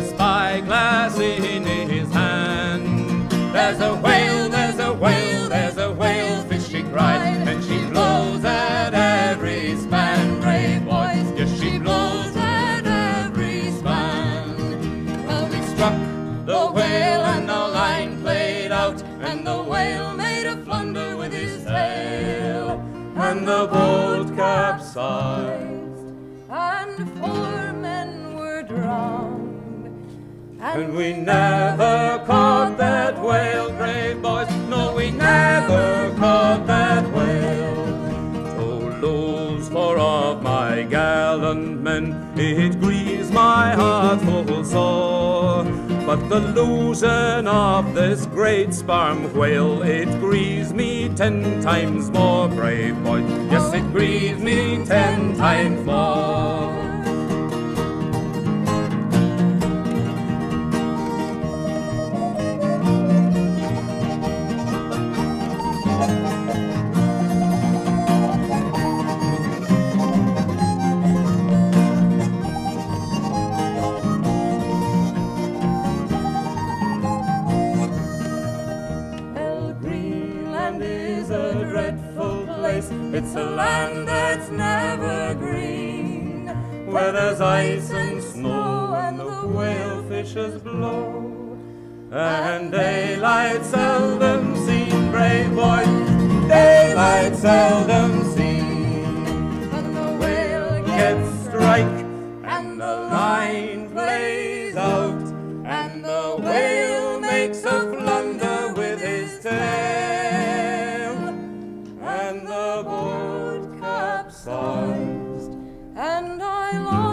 the spyglass in his hand. There's a whale, there's a whale, there's a whale fish, she cried, and she blows at every span, brave boys, yes, she blows at every span. Well, we struck the whale, and the line played out, and the whale made a flunder with his tail, and the boat capsized. And we never caught that whale, brave boys. No, we never caught that whale. Tolos for of my gallant men, it grieves my heart full sore. But the losing of this great sperm whale, it grieves me ten times more, brave boy. Yes, it grieves me ten times more. Greenland is a dreadful place. It's a land that's never green, where there's ice and snow and the whale fishes blow. And daylight seldom seen, brave boy, daylight seldom seen. And the whale gets strike, and the line plays out, and the whale makes a and I lost